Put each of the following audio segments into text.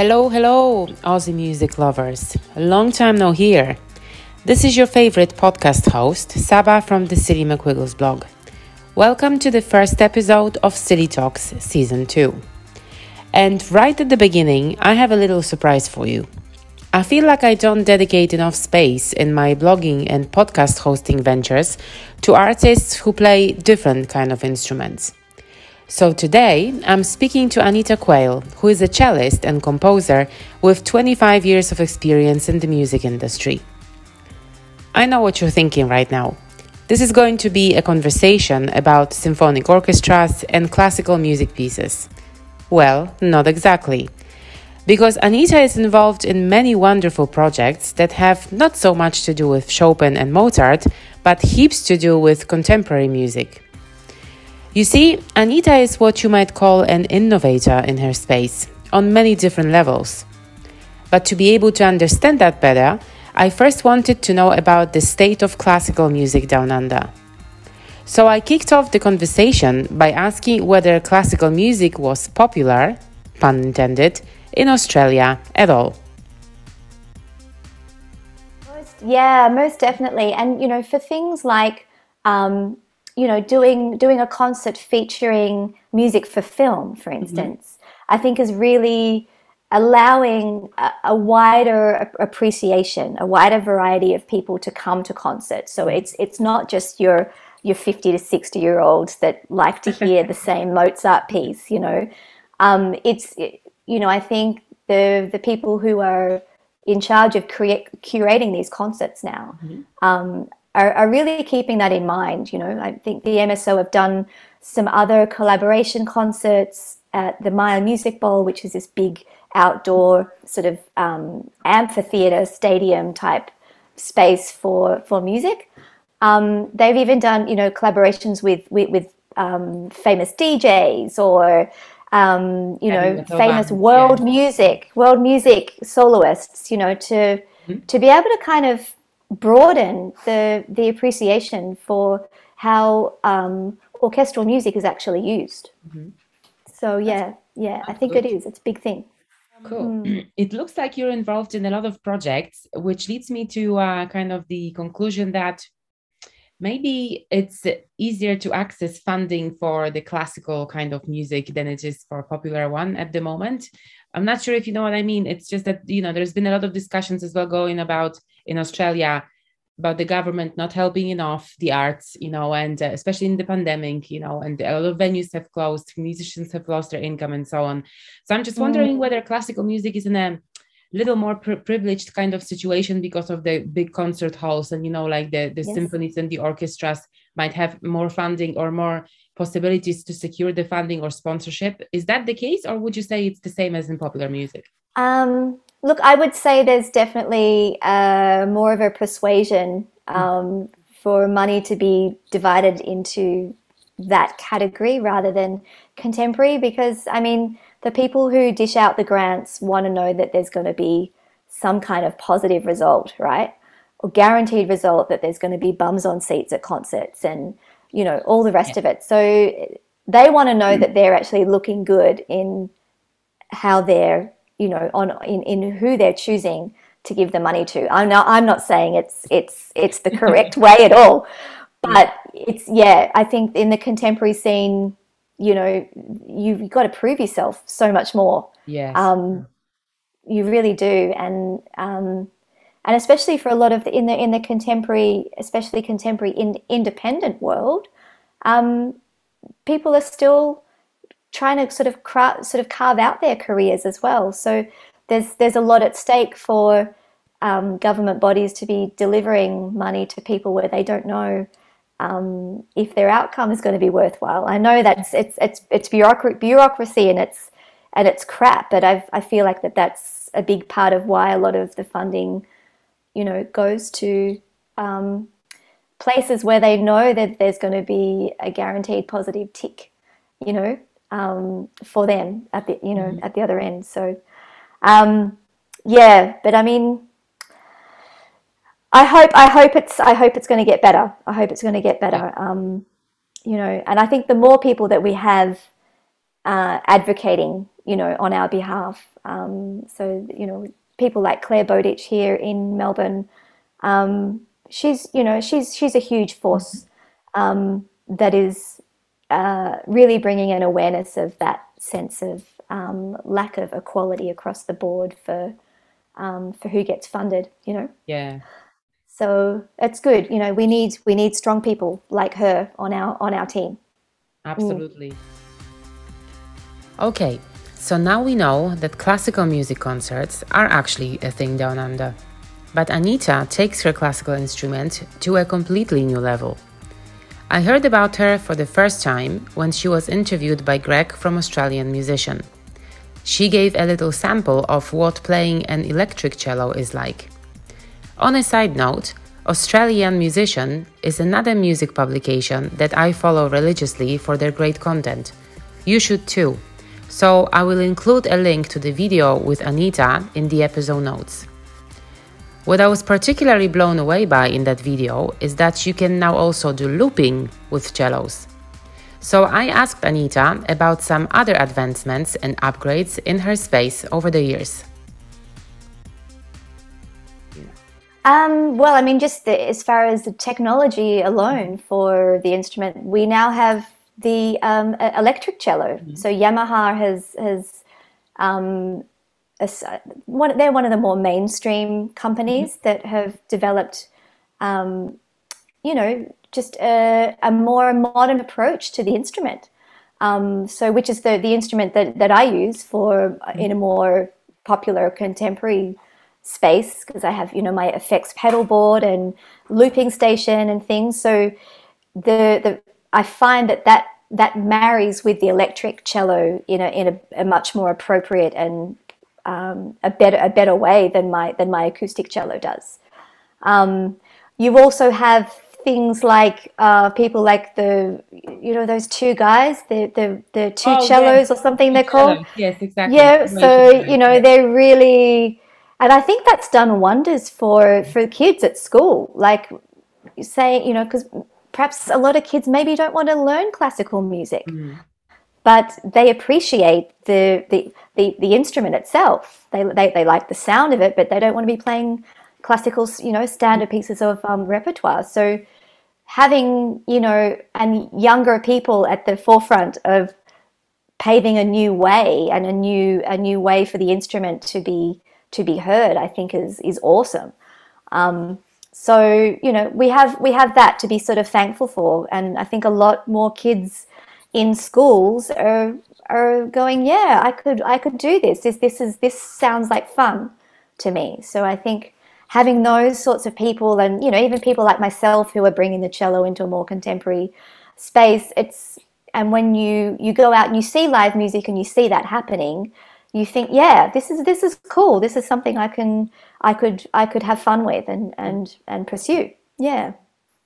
Hello, hello, Aussie music lovers. A long time no here. This is your favorite podcast host, Saba from the Silly McWiggles blog. Welcome to the first episode of Silly Talks Season 2. And right at the beginning, I have a little surprise for you. I feel like I don't dedicate enough space in my blogging and podcast hosting ventures to artists who play different kind of instruments. So today, I'm speaking to Anita Quayle, who is a cellist and composer with 25 years of experience in the music industry. I know what you're thinking right now. This is going to be a conversation about symphonic orchestras and classical music pieces. Well, not exactly. Because Anita is involved in many wonderful projects that have not so much to do with Chopin and Mozart, but heaps to do with contemporary music. You see, Anita is what you might call an innovator in her space, on many different levels. But to be able to understand that better, I first wanted to know about the state of classical music down under. So I kicked off the conversation by asking whether classical music was popular, pun intended, in Australia at all. Most, yeah, most definitely. And, you know, for things like um, you know, doing doing a concert featuring music for film, for mm-hmm. instance, mm-hmm. I think is really allowing a, a, wider appreciation, a wider variety of people to come to concerts. So it's it's not just your your 50 to 60 year olds that like to hear the same Mozart piece, you know. Um, it's you know, I think the the people who are in charge of create, curating these concerts now mm-hmm. um, are, are really keeping that in mind. You know, I think the MSO have done some other collaboration concerts at the Myer Music Bowl, which is this big outdoor sort of um, amphitheater stadium type space for for music. Um, they've even done you know collaborations with with, with um, famous DJs or um, you know famous world yeah. music world music soloists. You know to mm-hmm. to be able to kind of broaden the the appreciation for how um, orchestral music is actually used. Mm-hmm. So yeah, yeah, I think it is. It's a big thing. Cool. Mm. It looks like you're involved in a lot of projects, which leads me to uh, kind of the conclusion that maybe it's easier to access funding for the classical kind of music than it is for popular one at the moment. I'm not sure if you know what I mean. It's just that, you know, there's been a lot of discussions as well going about in Australia about the government not helping enough the arts, you know, and uh, especially in the pandemic, you know, and a lot of venues have closed, musicians have lost their income and so on. So I'm just wondering mm. whether classical music is in a little more pri- privileged kind of situation because of the big concert halls and, you know, like the, the yes. symphonies and the orchestras might have more funding or more possibilities to secure the funding or sponsorship. Is that the case, or would you say it's the same as in popular music? Um, Look, I would say there's definitely uh, more of a persuasion um, for money to be divided into that category rather than contemporary because, I mean, the people who dish out the grants want to know that there's going to be some kind of positive result, right? Or guaranteed result that there's going to be bums on seats at concerts and, you know, all the rest yeah. of it. So they want to know mm. that they're actually looking good in how they're you know, on in, in who they're choosing to give the money to. I'm not I'm not saying it's it's it's the correct way at all, but it's yeah. I think in the contemporary scene, you know, you've got to prove yourself so much more. Yeah. Um, you really do, and um, and especially for a lot of the, in the in the contemporary, especially contemporary in, independent world, um, people are still trying to sort of cra- sort of carve out their careers as well. So there's there's a lot at stake for um, government bodies to be delivering money to people where they don't know um, if their outcome is going to be worthwhile. I know that's it's it's it's bureaucracy and it's and it's crap, but I I feel like that that's a big part of why a lot of the funding, you know, goes to um, places where they know that there's going to be a guaranteed positive tick, you know, um, for them at the you know mm. at the other end. So um, yeah, but I mean, I hope I hope it's I hope it's going to get better. I hope it's going to get better. Um, you know, and I think the more people that we have uh, advocating you know, on our behalf. Um, so, you know, people like Clare Bowditch here in Melbourne, um, she's, you know, she's, she's a huge force um, that is uh, really bringing an awareness of that sense of um, lack of equality across the board for, um, for who gets funded, you know? Yeah. So it's good. You know, we need we need strong people like her on our on our team. Absolutely. Mm. Okay, so now we know that classical music concerts are actually a thing down under. But Anita takes her classical instrument to a completely new level. I heard about her for the first time when she was interviewed by Greg from Australian Musician. She gave a little sample of what playing an electric cello is like. On a side note, Australian Musician is another music publication that I follow religiously for their great content. You should too. So I will include a link to the video with Anita in the episode notes. What I was particularly blown away by in that video is that you can now also do looping with cellos. So I asked Anita about some other advancements and upgrades in her space over the years. Um, well, I mean, just the, as far as the technology alone for the instrument, we now have the um, electric cello. Mm-hmm. So Yamaha has has um, a, one, they're one of the more mainstream companies mm-hmm. that have developed, um, you know, just a, a, more modern approach to the instrument. Um, so, which is the the instrument that that I use for mm-hmm. in a more popular contemporary space because I have, you know, my effects pedal board and looping station and things. So the the I find that that that marries with the electric cello in a in a, a much more appropriate and um, a better a better way than my than my acoustic cello does. Um, you also have things like uh, people like the you know those two guys the the, the two oh, cellos yes. or something they're called yes exactly yeah so you know yeah. they're really and I think that's done wonders for for kids at school. Like say, you know, because perhaps a lot of kids maybe don't want to learn classical music, mm. but they appreciate the, the the the instrument itself. They, they they like the sound of it, but they don't want to be playing classical, you know, standard pieces of um, repertoire. So having you know and younger people at the forefront of paving a new way and a new a new way for the instrument to be to be heard, I think is is awesome. Um, so you know we have we have that to be sort of thankful for, and I think a lot more kids in schools are are going, yeah, I could I could do this. This this is this sounds like fun to me. So I think having those sorts of people, and you know even people like myself who are bringing the cello into a more contemporary space, it's and when you you go out and you see live music and you see that happening you think, yeah, this is this is cool. This is something I can I could I could have fun with and and and pursue. Yeah.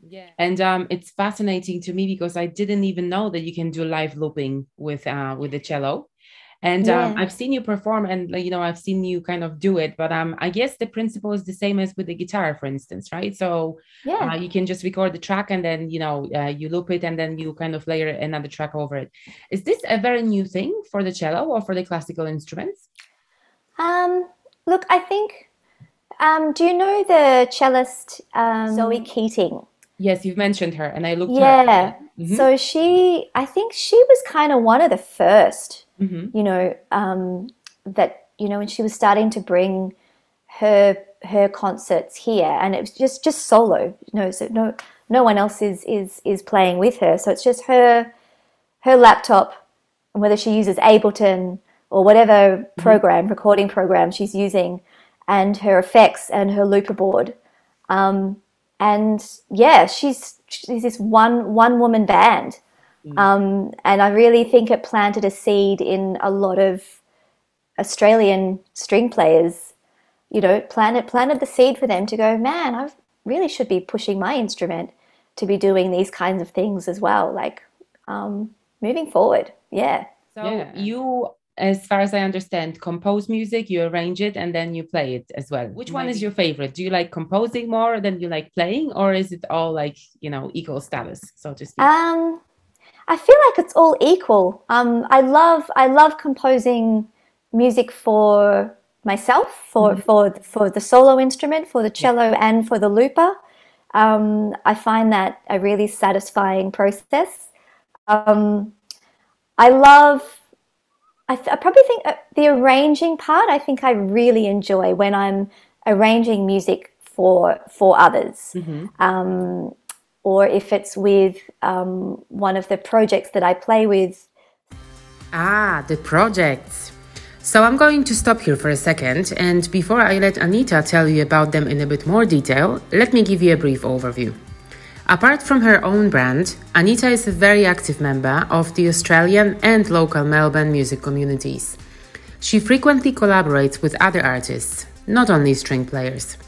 Yeah. And um, it's fascinating to me because I didn't even know that you can do live looping with uh with the cello. And um, yeah. um, I've seen you perform, and you know, I've seen you kind of do it. But um, I guess the principle is the same as with the guitar, for instance, right? So yeah, uh, you can just record the track, and then you know, uh, you loop it, and then you kind of layer another track over it. Is this a very new thing for the cello or for the classical instruments? Um, look, I think. Um, do you know the cellist um, Zoe Keating? Yes, you've mentioned her, and I looked. Yeah, mm-hmm. so she, I think she was kind of one of the first mm-hmm. you know, um, that you know when she was starting to bring her her concerts here, and it was just just solo. You know, so no no one else is is is playing with her. So it's just her her laptop, and whether she uses Ableton or whatever mm-hmm. program recording program she's using, and her effects and her looper board. Um, and yeah, she's she's this one one woman band Mm. Um, and I really think it planted a seed in a lot of Australian string players. You know, planted planted the seed for them to go, man, I really should be pushing my instrument to be doing these kinds of things as well. Like um, moving forward, yeah. So yeah. you, as far as I understand, compose music, you arrange it, and then you play it as well. Which one is your favorite? Do you like composing more than you like playing, or is it all like you know equal status, so to speak? Um, I feel like it's all equal. Um, I love I love composing music for myself, for mm-hmm. for for the solo instrument, for the cello, yeah. and for the looper. Um, I find that a really satisfying process. Um, I love. I, th- I probably think uh, the arranging part. I think I really enjoy when I'm arranging music for for others. Mm-hmm. Um, or if it's with um, one of the projects that I play with. Ah, the projects. So I'm going to stop here for a second, and before I let Anita tell you about them in a bit more detail, let me give you a brief overview. Apart from her own brand, Anita is a very active member of the Australian and local Melbourne music communities. She frequently collaborates with other artists, not only string players.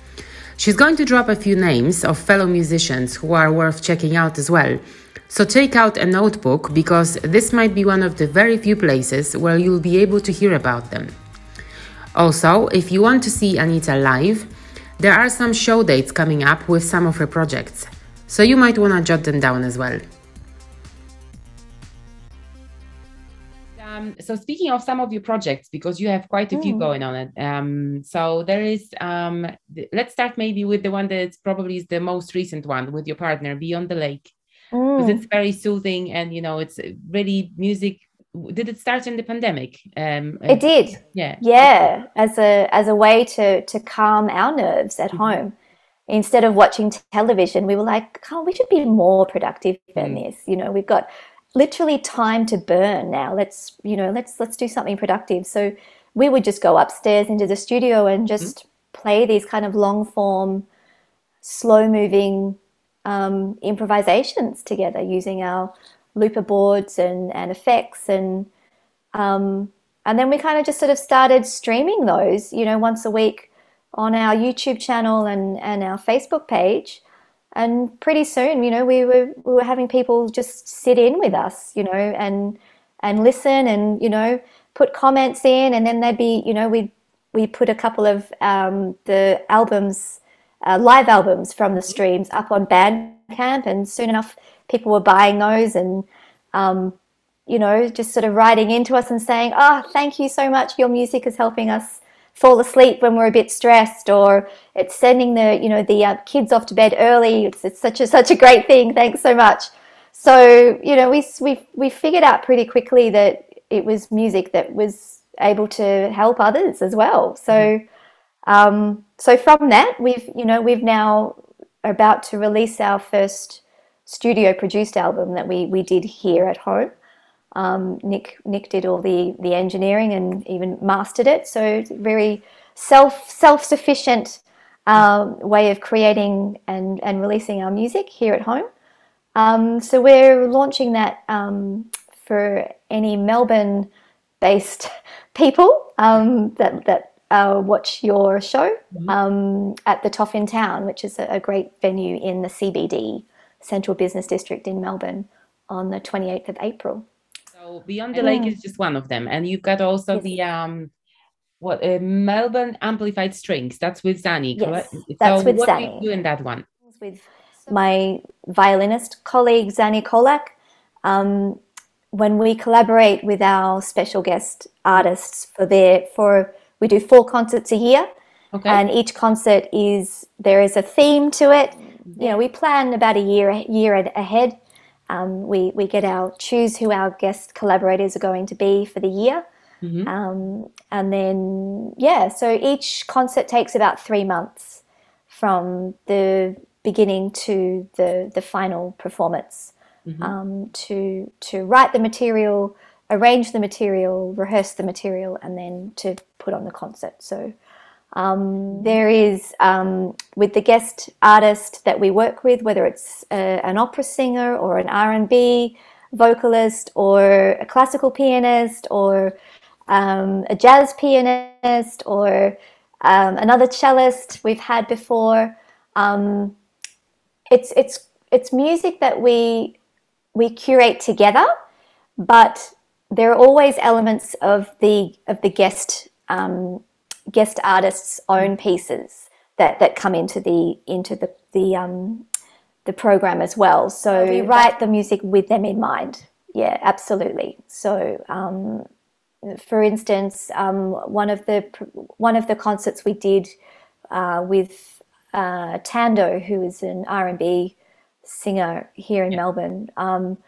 She's going to drop a few names of fellow musicians who are worth checking out as well. So take out a notebook because this might be one of the very few places where you'll be able to hear about them. Also, if you want to see Anita live, there are some show dates coming up with some of her projects, so you might want to jot them down as well. Um, so speaking of some of your projects, because you have quite a few mm. going on it. Um, so there is. Um, th- let's start maybe with the one that probably is the most recent one with your partner, Beyond the Lake, because mm. it's very soothing and you know it's really music. Did it start in the pandemic? Um, it did. Yeah. Yeah, as a as a way to to calm our nerves at mm-hmm. home instead of watching television, we were like, oh, we should be more productive than mm. this. You know, we've got literally time to burn now. Let's, you know, let's let's do something productive. So we would just go upstairs into the studio and just mm-hmm. play these kind of long form, slow moving um, improvisations together using our looper boards and, and effects and um, and then we kind of just sort of started streaming those, you know, once a week on our YouTube channel and, and our Facebook page and pretty soon, you know, we were we were having people just sit in with us, you know, and and listen, and you know, put comments in, and then they'd be, you know, we we put a couple of um, the albums, uh, live albums from the streams up on Bandcamp, and soon enough, people were buying those, and um, you know, just sort of writing into us and saying, "Oh, thank you so much. Your music is helping us." Fall asleep when we're a bit stressed or it's sending the you know the uh, kids off to bed early. It's, it's such a such a great thing. Thanks so much. So you know we we we figured out pretty quickly that it was music that was able to help others as well. So um, so from that we've you know we've now about to release our first studio produced album that we we did here at home um, Nick Nick did all the the engineering and even mastered it. So it's very self self sufficient um, way of creating and and releasing our music here at home. Um, so we're launching that um, for any Melbourne based people um, that that uh, watch your show mm-hmm. Um, at the Toff in Town, which is a, a great venue in the CBD Central Business District in Melbourne on the 28th of April. So Beyond the Lake is just one of them, and you've got also yes. the um, what uh, Melbourne Amplified Strings. That's with Xani, correct? Yes, that's so with what Xani. do you do in that one? With my violinist colleague Xani Kolac. Um, when we collaborate with our special guest artists for their for we do four concerts a year. Okay. And each concert is there is a theme to it. You know, we plan about a year year ahead um, we, we get our choose who our guest collaborators are going to be for the year. Mm-hmm. Um, and then, yeah, so each concert takes about three months from the beginning to the, the final performance mm-hmm. um, to, to write the material, arrange the material, rehearse the material, and then to put on the concert. So um, there is um, with the guest artist that we work with, whether it's a, an opera singer or an R and B vocalist or a classical pianist or um, a jazz pianist or um, another cellist we've had before. Um, it's it's it's music that we we curate together, but there are always elements of the of the guest um, guest artists' own pieces that, that come into the into the the um, the program as well. So we write the music with them in mind. Yeah, absolutely. So um, for instance, um, one of the one of the concerts we did uh, with uh, Thando, who is an R and B singer here in yeah. Melbourne. Um,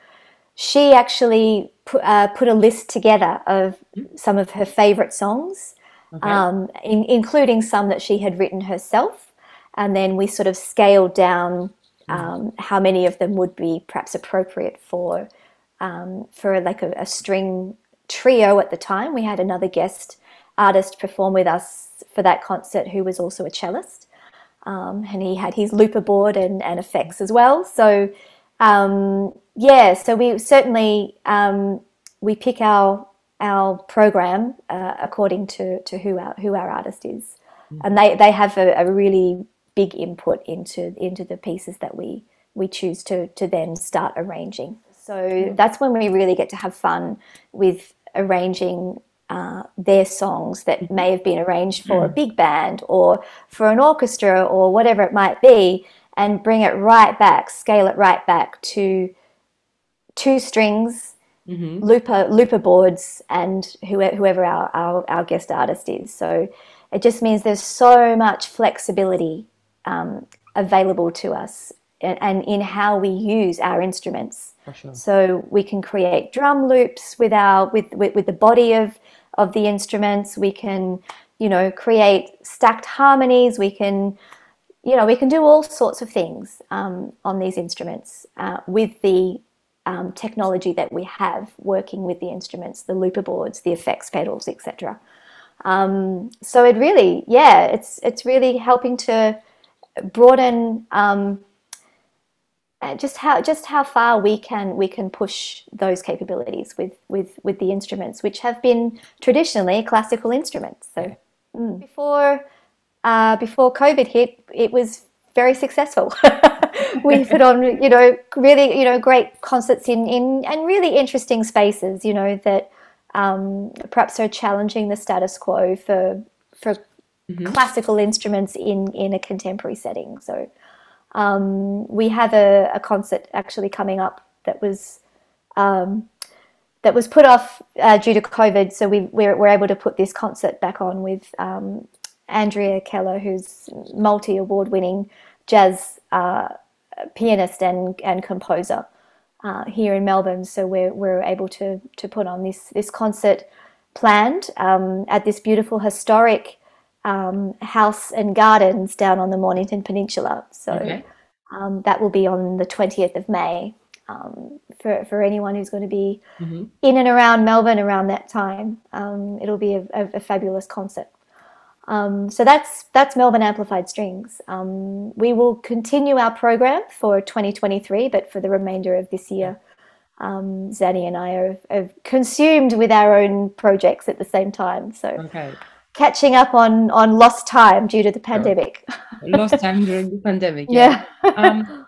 she actually put, uh, put a list together of some of her favorite songs, okay. um, in, including some that she had written herself, and then we sort of scaled down um, how many of them would be perhaps appropriate for um, for like a, a, string trio at the time. We had another guest artist perform with us for that concert who was also a cellist, um, and he had his looper board and, and effects as well. So um, yeah, so we certainly um, we pick our our program uh, according to, to who our who our artist is, mm. and they, they have a, a really big input into into the pieces that we we choose to to then start arranging. So mm. that's when we really get to have fun with arranging uh, their songs that mm-hmm. may have been arranged for a mm. big band or for an orchestra or whatever it might be, and bring it right back, scale it right back to two strings, mm-hmm. looper looper boards, and whoever, whoever our, our, our guest artist is. So it just means there's so much flexibility um, available to us and, and, in how we use our instruments. Sure. So we can create drum loops with our with, with, with the body of of the instruments. We can, you know, create stacked harmonies. We can, you know, we can do all sorts of things um, on these instruments uh, with the um, technology that we have working with the instruments, the looper boards, the effects pedals, etc. Um, so it really, yeah, it's it's really helping to broaden um, uh, just how just how far we can we can push those capabilities with with with the instruments, which have been traditionally classical instruments. So mm. before uh, before COVID hit, it was very successful. we put on, you know, really, you know, great concerts in in and really interesting spaces, you know, that um, perhaps are challenging the status quo for for mm-hmm. classical instruments in in a contemporary setting. So um, we have a, a, concert actually coming up that was um, that was put off uh, due to COVID. So we we're, we're, able to put this concert back on with um, Andrea Keller, who's multi award winning jazz uh, pianist and and composer. Uh, here in Melbourne, so we're we're able to to put on this this concert planned um, at this beautiful historic um, house and gardens down on the Mornington Peninsula. So okay. um, that will be on the 20th of May um, for, for anyone who's going to be mm-hmm. in and around Melbourne around that time. Um, it'll be a, a, a fabulous concert. Um, so that's that's Melbourne Amplified Strings. Um, we will continue our program for 2023, but for the remainder of this year, um, Xani and I are, are, consumed with our own projects at the same time. So okay catching up on on lost time due to the pandemic. lost time during the pandemic. Yeah. yeah.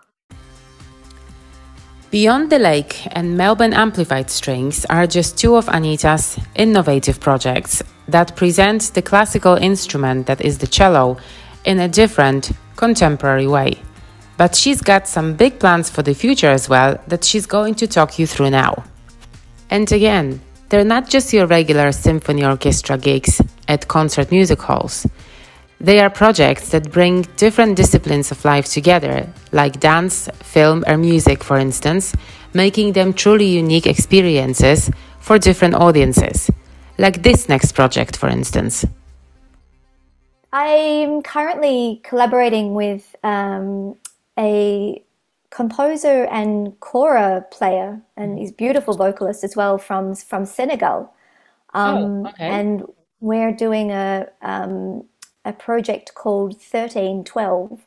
Beyond the Lake and Melbourne Amplified Strings are just two of Anita's innovative projects that present the classical instrument that is the cello in a different, contemporary way. But she's got some big plans for the future as well that she's going to talk you through now. And again, they're not just your regular symphony orchestra gigs at concert music halls. They are projects that bring different disciplines of life together, like dance, film, or music, for instance, making them truly unique experiences for different audiences, like this next project, for instance. I'm currently collaborating with um, a composer and kora player, and he's beautiful vocalist as well from from Senegal. Um, oh, okay. And we're doing a um, a project called thirteen twelve,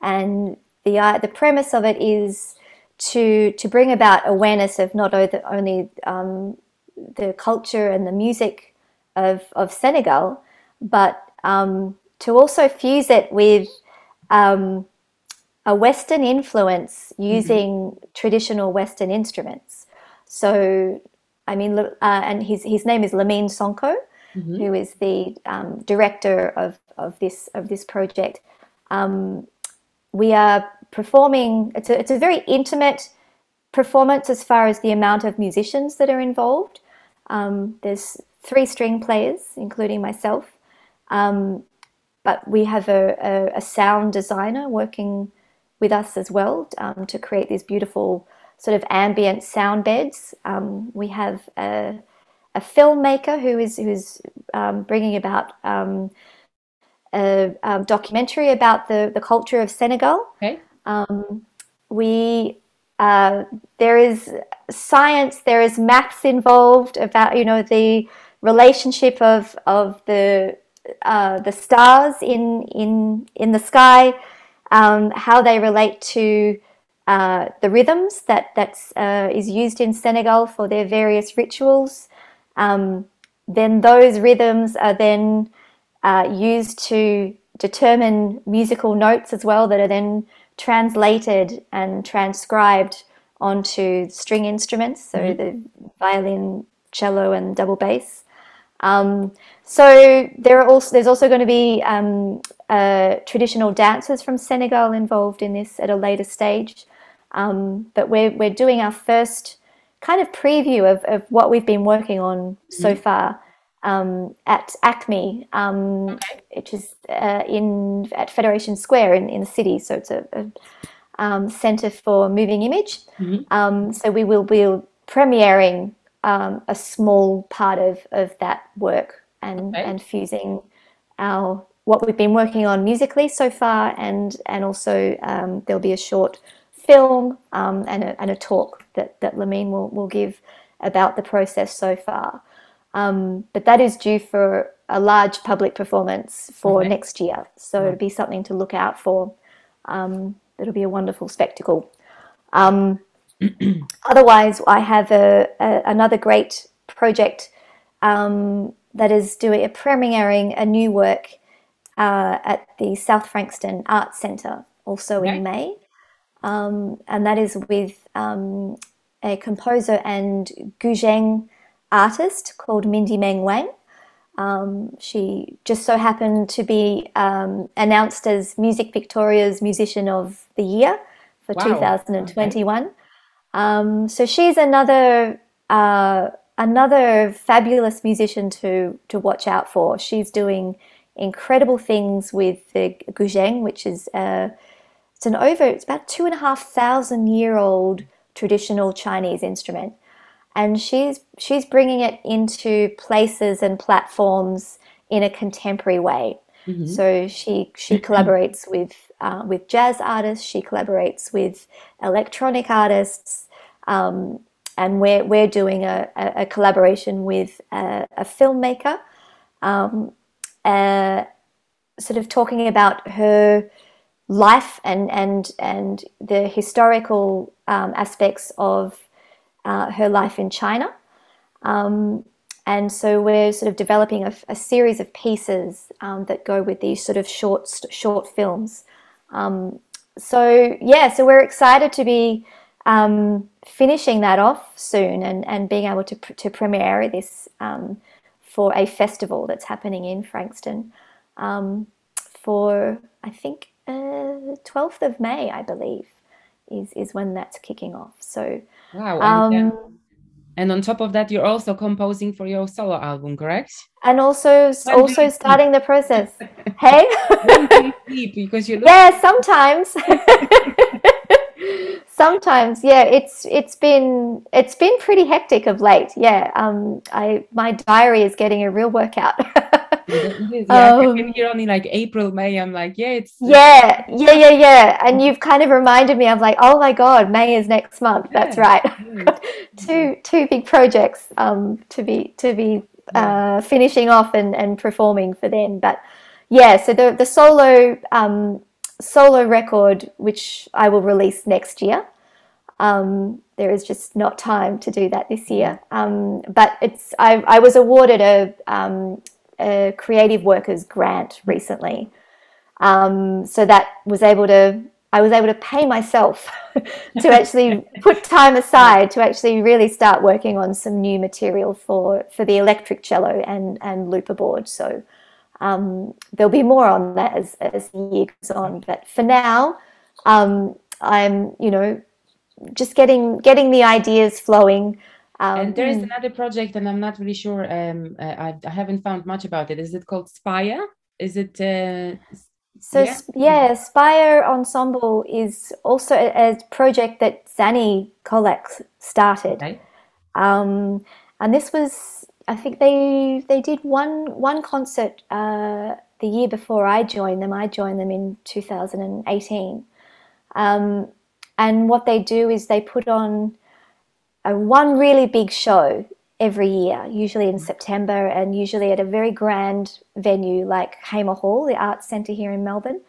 and the uh, the premise of it is to to bring about awareness of not only um, the culture and the music of of Senegal, but um, to also fuse it with um, a Western influence using mm-hmm. traditional Western instruments. So, I mean, uh, and his his name is Lamine Sonko, mm-hmm. who is the um, director of, of this of this project. Um, we are performing. It's a it's a very intimate performance as far as the amount of musicians that are involved. Um, there's three string players, including myself. Um, but we have a, a, a, sound designer working with us as well um, to create these beautiful sort of ambient sound beds. Um, we have a, a, filmmaker who is who's um, bringing about a, a, documentary about the, the culture of Senegal. Okay. Um, we uh, there is science, there is maths involved about you know the relationship of of the uh, the stars in in in the sky, um, how they relate to uh, the rhythms that that uh, is used in Senegal for their various rituals. Um, then those rhythms are then uh, used to determine musical notes as well that are then translated and transcribed onto string instruments, so mm-hmm. the violin, cello, and double bass. Um, so there are also there's also going to be um, uh, traditional dancers from Senegal involved in this at a later stage. Um, but we're we're doing our first kind of preview of, of what we've been working on mm-hmm. so far um, at ACMI, um, okay. which is uh, in at Federation Square in, in the city. So it's a, a um, Centre for Moving Image. Mm-hmm. Um, so we will be premiering um, a small part of, of that work and, okay. and fusing our what we've been working on musically so far, and and also um, there'll be a short film and a, and a talk that that Lamine will will give about the process so far. Um, but that is due for a large public performance for okay. next year. So it'll be something to look out for. Um, it'll be a wonderful spectacle. Um, otherwise, I have a, a, another great project um, that is doing a premiering a new work uh, at the South Frankston Arts Centre, also okay. in May. Um, and that is with um, a composer and Guzheng artist called Mindy Meng Wang. Um, she just so happened to be um, announced as Music Victoria's Musician of the Year for wow. 2021. Okay. Um, so she's another uh, another fabulous musician to to watch out for. She's doing incredible things with the guzheng, which is uh, it's an over it's about two and a half thousand year old traditional Chinese instrument and she's she's bringing it into places and platforms in a contemporary way. Mm-hmm. So she she collaborates with uh, with jazz artists, she collaborates with electronic artists, um, and we're we're doing a, a, a collaboration with a, a filmmaker, um, uh, sort of talking about her life and and and the historical um, aspects of uh, her life in China. Um, and so we're sort of developing a, a series of pieces um, that go with these sort of short short films. Um, so yeah, so we're excited to be um, finishing that off soon and, and being able to to premiere this um, for a festival that's happening in Frankston um, for I think uh, twelfth uh, of May, I believe, is is when that's kicking off. So Wow. And, um, uh, and on top of that, you're also composing for your solo album, correct? And also, when also starting the process. hey. because you. Yeah, sometimes. sometimes, yeah. It's it's been it's been pretty hectic of late. Yeah. Um. I my diary is getting a real workout. Yeah, um, I can only like April, May. I'm like, yeah, it's yeah, yeah, yeah, yeah. And you've kind of reminded me. I'm like, oh my god, May is next month. Yeah, That's right. Yeah. two two big projects um to be to be uh, finishing off and and performing for them. But yeah, so the the solo um solo record, which I will release next year. Um, there is just not time to do that this year. Um, but it's I, I was awarded a um, a creative workers grant recently. Um, so that was able to I was able to pay myself to actually put time aside to actually really start working on some new material for for the electric cello and and looper board. So um, there'll be more on that as as the year goes on. But for now, um, I'm you know just getting getting the ideas flowing Um, and there is mm. another project, and I'm not really sure. Um, uh, I, I, haven't found much about it. Is it called Spire? Is it? Uh, so yeah? yeah, Spire Ensemble is also a, a project that Xani Kolac started. Okay. Um, and this was, I think they they did one one concert uh, the year before I joined them. I joined them in 2018. Um, and what they do is they put on a one really big show every year, usually in September, and usually at a very grand venue like Hamer Hall, the Arts Centre here in Melbourne.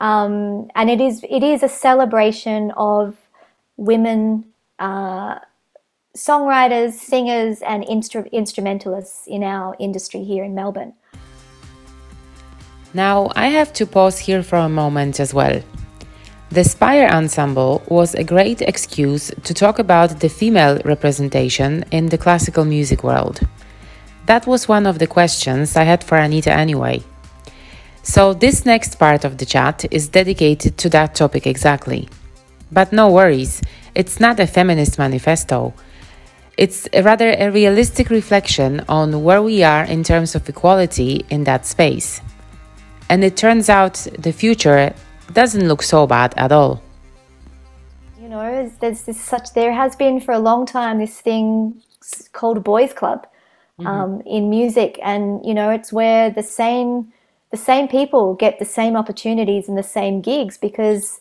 Um, and it is it is a celebration of women uh, songwriters, singers, and instru- instrumentalists in our industry here in Melbourne. Now, I have to pause here for a moment as well. The Spire Ensemble was a great excuse to talk about the female representation in the classical music world. That was one of the questions I had for Anita anyway. So, this next part of the chat is dedicated to that topic exactly. But no worries, it's not a feminist manifesto. It's rather a realistic reflection on where we are in terms of equality in that space. And it turns out the future doesn't look so bad at all. You know, there's this such there has been for a long time this thing called boys club mm-hmm. um, in music, and you know, it's where the same the same people get the same opportunities and the same gigs because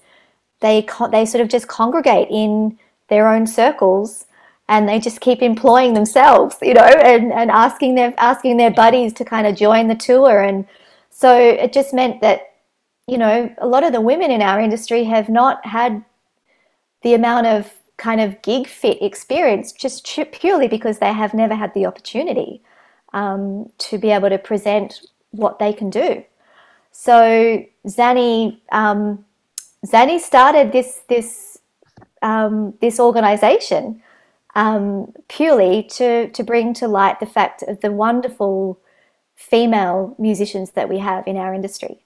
they they sort of just congregate in their own circles and they just keep employing themselves, you know, and, and asking their asking their buddies to kind of join the tour and so it just meant that you know, a lot of the women in our industry have not had the amount of kind of gig fit experience just purely because they have never had the opportunity um, to be able to present what they can do. So Xani, um, started this this um, this organization um, purely to to bring to light the fact of the wonderful female musicians that we have in our industry.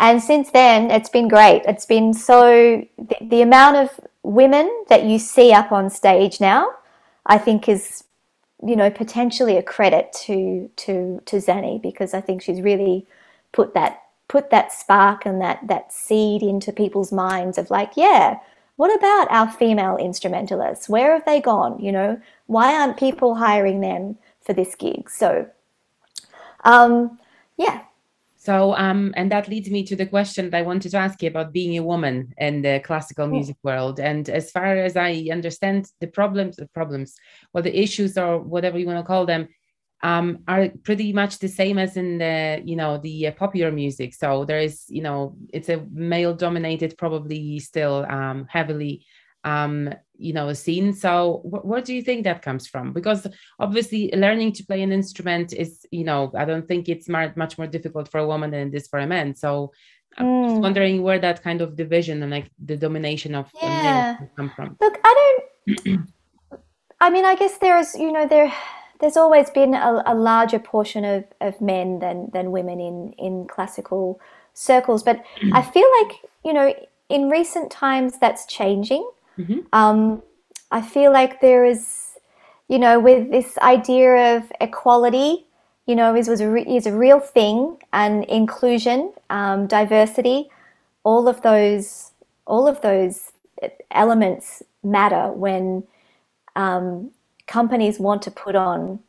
And since then, it's been great. It's been so, the, the amount of women that you see up on stage now, I think is, you know, potentially a credit to, to, to Xani because I think she's really put that, put that spark and that, that seed into people's minds of like, yeah, what about our female instrumentalists? Where have they gone? You know, why aren't people hiring them for this gig? So, um, yeah, so, um, and that leads me to the question that I wanted to ask you about being a woman in the classical music world. And as far as I understand, the problems, the problems, or the issues, or whatever you want to call them, um, are pretty much the same as in the, you know, the uh, popular music. So there is, you know, it's a male-dominated, probably still um, heavily um, you know, a scene. So wh- where do you think that comes from? Because obviously learning to play an instrument is, you know, I don't think it's mar- much more difficult for a woman than it is for a man. So I'm mm. just wondering where that kind of division and like the domination of yeah. come from. Look, I don't. I mean, I guess there is, you know, there there's always been a, a, larger portion of, of men than than women in in classical circles, but I feel like you know in recent times that's changing. Mm-hmm. Um, I feel like there is, you know, with this idea of equality, you know, is was a re- is a real thing, and inclusion, um, diversity, all of those, all of those elements matter when um, companies want to put on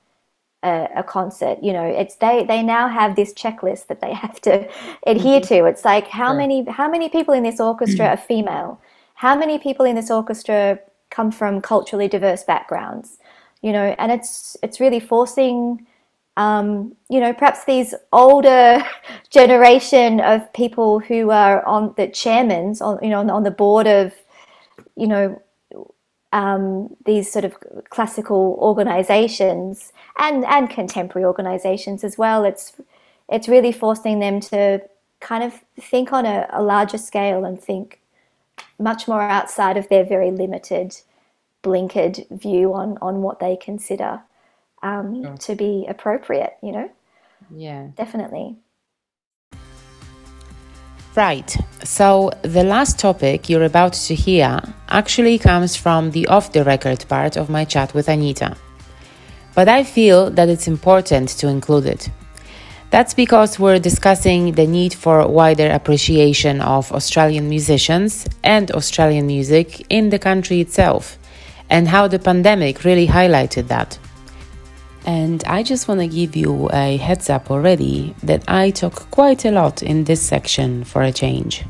a, a, concert. You know, it's they they now have this checklist that they have to adhere mm-hmm. to. It's like how many how many people in this orchestra mm-hmm. are female? How many people in this orchestra come from culturally diverse backgrounds? You know and it's it's really forcing um, you know perhaps these older generation of people who are on the chairmans on you know on, on the board of you know um, these sort of classical organizations and and contemporary organizations as well. It's it's really forcing them to kind of think on a, a larger scale and think much more outside of their very limited, blinkered view on on what they consider um, sure. to be appropriate. You know. Yeah. Definitely. Right. So the last topic you're about to hear actually comes from the off the record part of my chat with Anita. but I feel that it's important to include it. That's because we're discussing the need for wider appreciation of Australian musicians and Australian music in the country itself, and how the pandemic really highlighted that. And I just want to give you a heads up already that I talk quite a lot in this section for a change.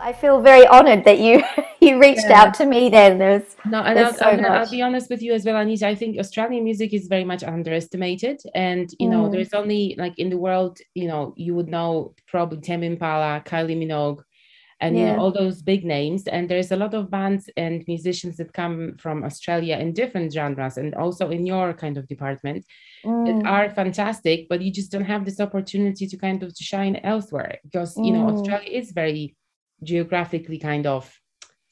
I feel very honored that you you reached yeah. out to me. Then there's no, and there's I'll, so I'll, I'll, be honest with you as well, Anita. I think Australian music is very much underestimated, and you know, mm. there's only like in the world, you know, you would know probably Tame Impala, Kylie Minogue, and yeah. you know all those big names. And there's a lot of bands and musicians that come from Australia in different genres, and also in your kind of department. Mm. That are fantastic, but you just don't have this opportunity to kind of to shine elsewhere because you know mm. Australia is very geographically kind of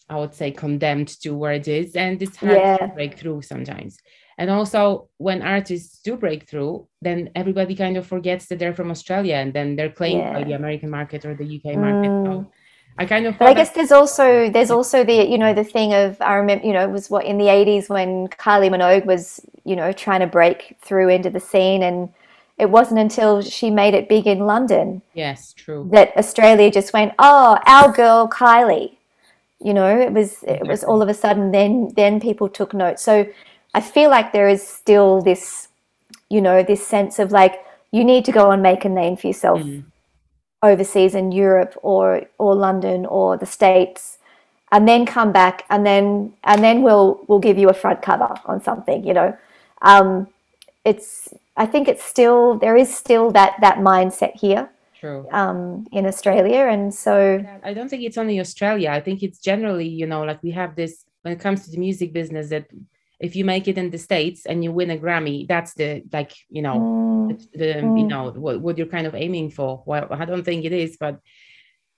I would say condemned to where it is, and it's hard yeah. to break through sometimes. And also, when artists do break through, then everybody kind of forgets that they're from Australia, and then they're claimed yeah. by the American market or the UK market. Mm. So I kind of. I guess there's also there's also the you know the thing of I remember you know it was what in the 80s when Kylie Minogue was you know trying to break through into the scene and it wasn't until she made it big in London. Yes, true. That Australia just went, oh, our girl Kylie. You know, it was it was all of a sudden then then people took note. So I feel like there is still this, you know, this sense of like you need to go and make a name for yourself mm. overseas in Europe or or London or the States and then come back and then and then we'll we'll give you a front cover on something, you know. Um, it's I think it's still there is still that that mindset here. True. Um, in Australia, and so I don't think it's only Australia. I think it's generally, you know, like we have this when it comes to the music business that if you make it in the states and you win a Grammy, that's the like you know mm. the, the mm. you know what, what you're kind of aiming for. Well, I don't think it is, but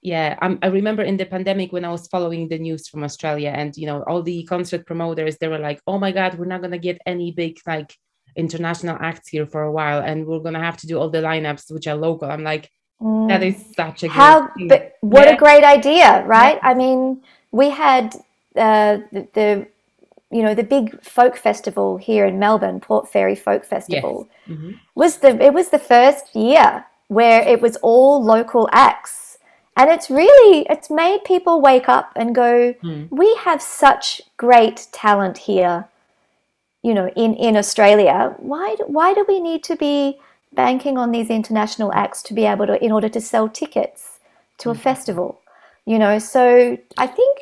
yeah, I'm, i remember in the pandemic when I was following the news from Australia, and you know all the concert promoters they were like, "Oh my God, we're not gonna get any big like international acts here for a while and we're gonna have to do all the lineups which are local i'm like mm. that is such a how but what yeah. a great idea right yeah. i mean we had uh, the, the, you know the big folk festival here in melbourne port fairy folk festival yes. mm-hmm. was the it was the first year where it was all local acts and it's really it's made people wake up and go mm. we have such great talent here you know, in, in Australia, why, why do we need to be banking on these international acts to be able to, in order to sell tickets to a mm-hmm. festival? You know, so I think,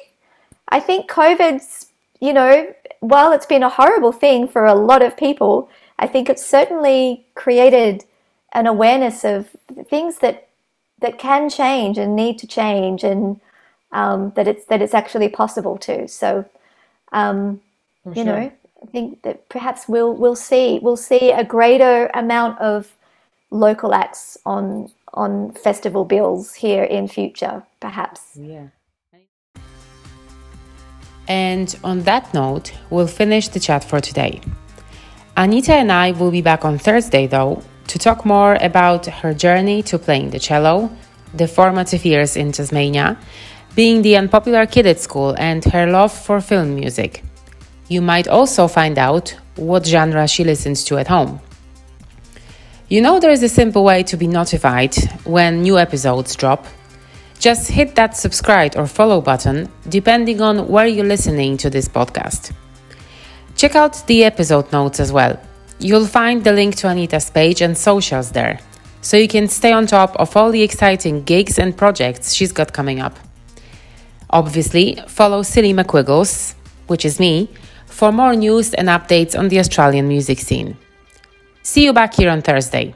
I think COVID's, you know, while it's been a horrible thing for a lot of people, I think it's certainly created an awareness of things that that can change and need to change, and um, that it's that it's actually possible to. So, um, you sure. know, I think that perhaps we'll we'll see we'll see a greater amount of local acts on on festival bills here in future, perhaps. Yeah. And on that note, we'll finish the chat for today. Anita and I will be back on Thursday, though, to talk more about her journey to playing the cello, the formative years in Tasmania, being the unpopular kid at school, and her love for film music. You might also find out what genre she listens to at home. You know, there is a simple way to be notified when new episodes drop. Just hit that subscribe or follow button depending on where you're listening to this podcast. Check out the episode notes as well. You'll find the link to Anita's page and socials there, so you can stay on top of all the exciting gigs and projects she's got coming up. Obviously, follow Silly McWiggles, which is me, for more news and updates on the Australian music scene. See you back here on Thursday.